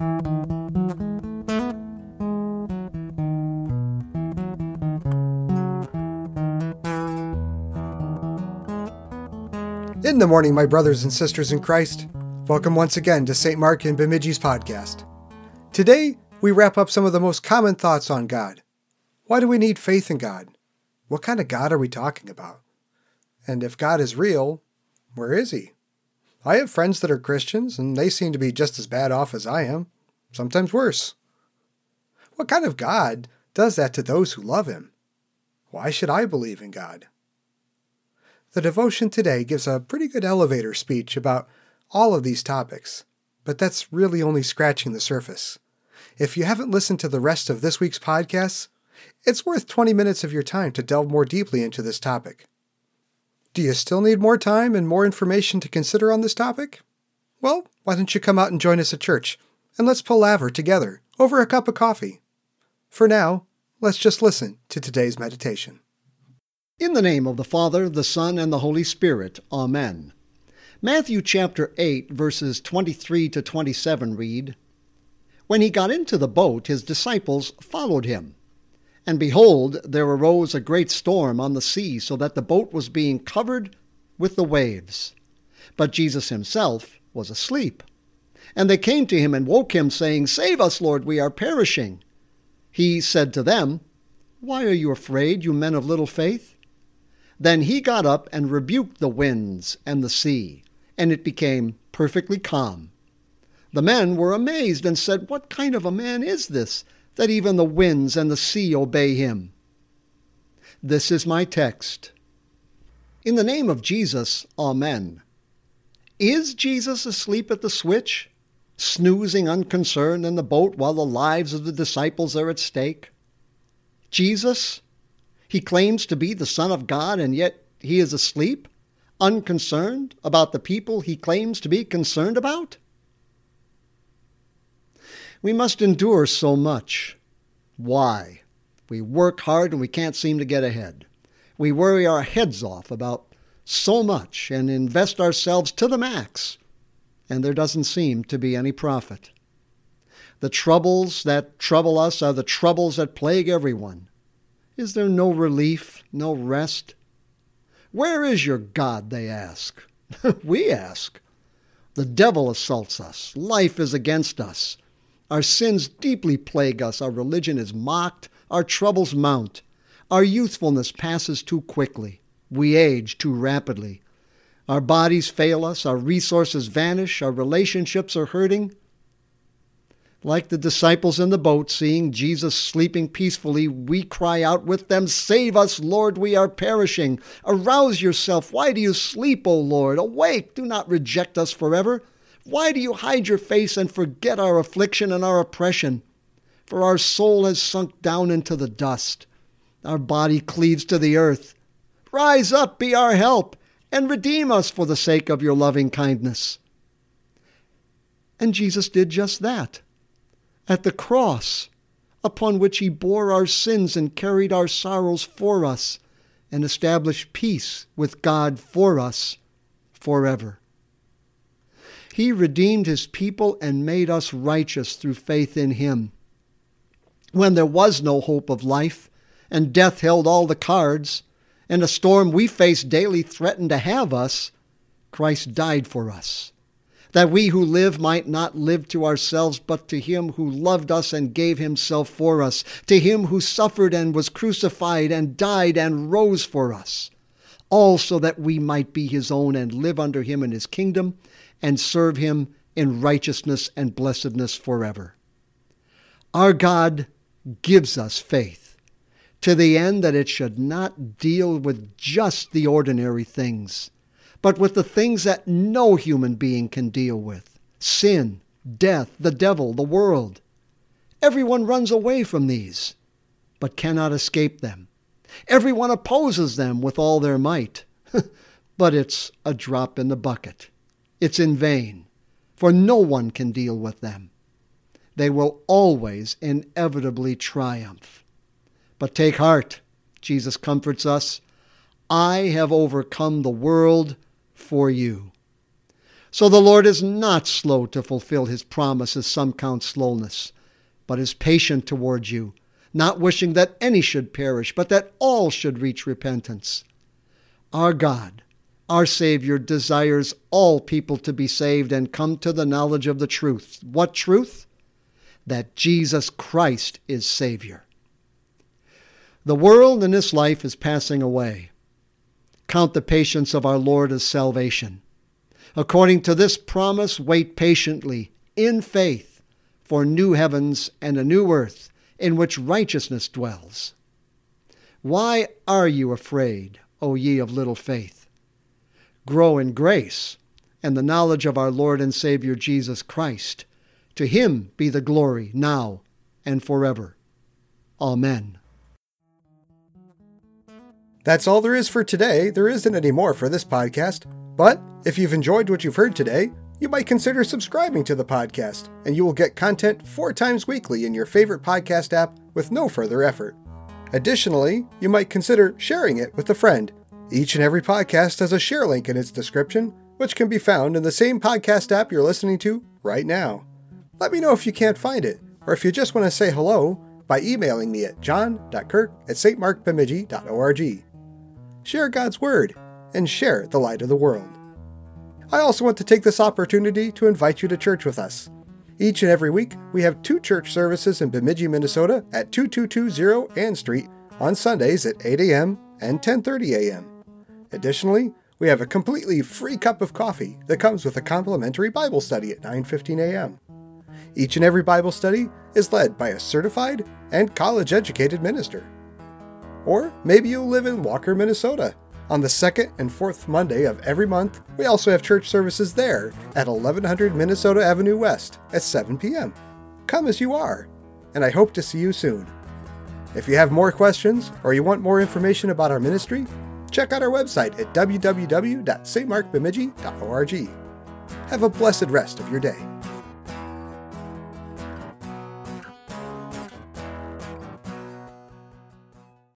In the morning, my brothers and sisters in Christ. Welcome once again to St. Mark and Bemidji's podcast. Today, we wrap up some of the most common thoughts on God. Why do we need faith in God? What kind of God are we talking about? And if God is real, where is He? I have friends that are Christians, and they seem to be just as bad off as I am, sometimes worse. What kind of God does that to those who love Him? Why should I believe in God? The devotion today gives a pretty good elevator speech about all of these topics, but that's really only scratching the surface. If you haven't listened to the rest of this week's podcasts, it's worth 20 minutes of your time to delve more deeply into this topic. Do you still need more time and more information to consider on this topic? Well, why don't you come out and join us at church, and let's palaver together over a cup of coffee. For now, let's just listen to today's meditation. In the name of the Father, the Son, and the Holy Spirit. Amen. Matthew chapter 8, verses 23 to 27 read When he got into the boat, his disciples followed him. And behold, there arose a great storm on the sea, so that the boat was being covered with the waves. But Jesus himself was asleep. And they came to him and woke him, saying, Save us, Lord, we are perishing. He said to them, Why are you afraid, you men of little faith? Then he got up and rebuked the winds and the sea, and it became perfectly calm. The men were amazed and said, What kind of a man is this, that even the winds and the sea obey him? This is my text. In the name of Jesus, Amen. Is Jesus asleep at the switch, snoozing unconcerned in the boat while the lives of the disciples are at stake? Jesus, he claims to be the Son of God, and yet he is asleep, unconcerned about the people he claims to be concerned about? We must endure so much. Why? We work hard and we can't seem to get ahead. We worry our heads off about so much and invest ourselves to the max, and there doesn't seem to be any profit. The troubles that trouble us are the troubles that plague everyone. Is there no relief, no rest? Where is your God, they ask. we ask. The devil assaults us. Life is against us. Our sins deeply plague us. Our religion is mocked. Our troubles mount. Our youthfulness passes too quickly. We age too rapidly. Our bodies fail us. Our resources vanish. Our relationships are hurting. Like the disciples in the boat, seeing Jesus sleeping peacefully, we cry out with them, Save us, Lord, we are perishing. Arouse yourself. Why do you sleep, O Lord? Awake, do not reject us forever. Why do you hide your face and forget our affliction and our oppression? For our soul has sunk down into the dust. Our body cleaves to the earth. Rise up, be our help, and redeem us for the sake of your loving kindness. And Jesus did just that at the cross, upon which he bore our sins and carried our sorrows for us, and established peace with God for us forever. He redeemed his people and made us righteous through faith in him. When there was no hope of life, and death held all the cards, and a storm we face daily threatened to have us, Christ died for us that we who live might not live to ourselves, but to him who loved us and gave himself for us, to him who suffered and was crucified and died and rose for us, all so that we might be his own and live under him in his kingdom and serve him in righteousness and blessedness forever. Our God gives us faith to the end that it should not deal with just the ordinary things but with the things that no human being can deal with sin, death, the devil, the world. Everyone runs away from these, but cannot escape them. Everyone opposes them with all their might, but it's a drop in the bucket. It's in vain, for no one can deal with them. They will always inevitably triumph. But take heart, Jesus comforts us. I have overcome the world for you. So the Lord is not slow to fulfill his promise, as some count slowness, but is patient towards you, not wishing that any should perish, but that all should reach repentance. Our God, our Savior, desires all people to be saved and come to the knowledge of the truth. What truth? That Jesus Christ is Savior. The world in this life is passing away. Count the patience of our Lord as salvation. According to this promise, wait patiently in faith for new heavens and a new earth in which righteousness dwells. Why are you afraid, O ye of little faith? Grow in grace and the knowledge of our Lord and Savior Jesus Christ. To him be the glory now and forever. Amen. That's all there is for today. There isn't any more for this podcast. But if you've enjoyed what you've heard today, you might consider subscribing to the podcast, and you will get content four times weekly in your favorite podcast app with no further effort. Additionally, you might consider sharing it with a friend. Each and every podcast has a share link in its description, which can be found in the same podcast app you're listening to right now. Let me know if you can't find it, or if you just want to say hello by emailing me at john.kirk at stmarkbemidji.org. Share God's Word and share the light of the world. I also want to take this opportunity to invite you to church with us. Each and every week, we have two church services in Bemidji, Minnesota at 2220 Ann Street on Sundays at 8 a.m. and 10:30 a.m. Additionally, we have a completely free cup of coffee that comes with a complimentary Bible study at 9:15 a.m. Each and every Bible study is led by a certified and college-educated minister. Or maybe you live in Walker, Minnesota. On the second and fourth Monday of every month, we also have church services there at 1100 Minnesota Avenue West at 7 p.m. Come as you are, and I hope to see you soon. If you have more questions or you want more information about our ministry, check out our website at www.stmarkbemidji.org. Have a blessed rest of your day.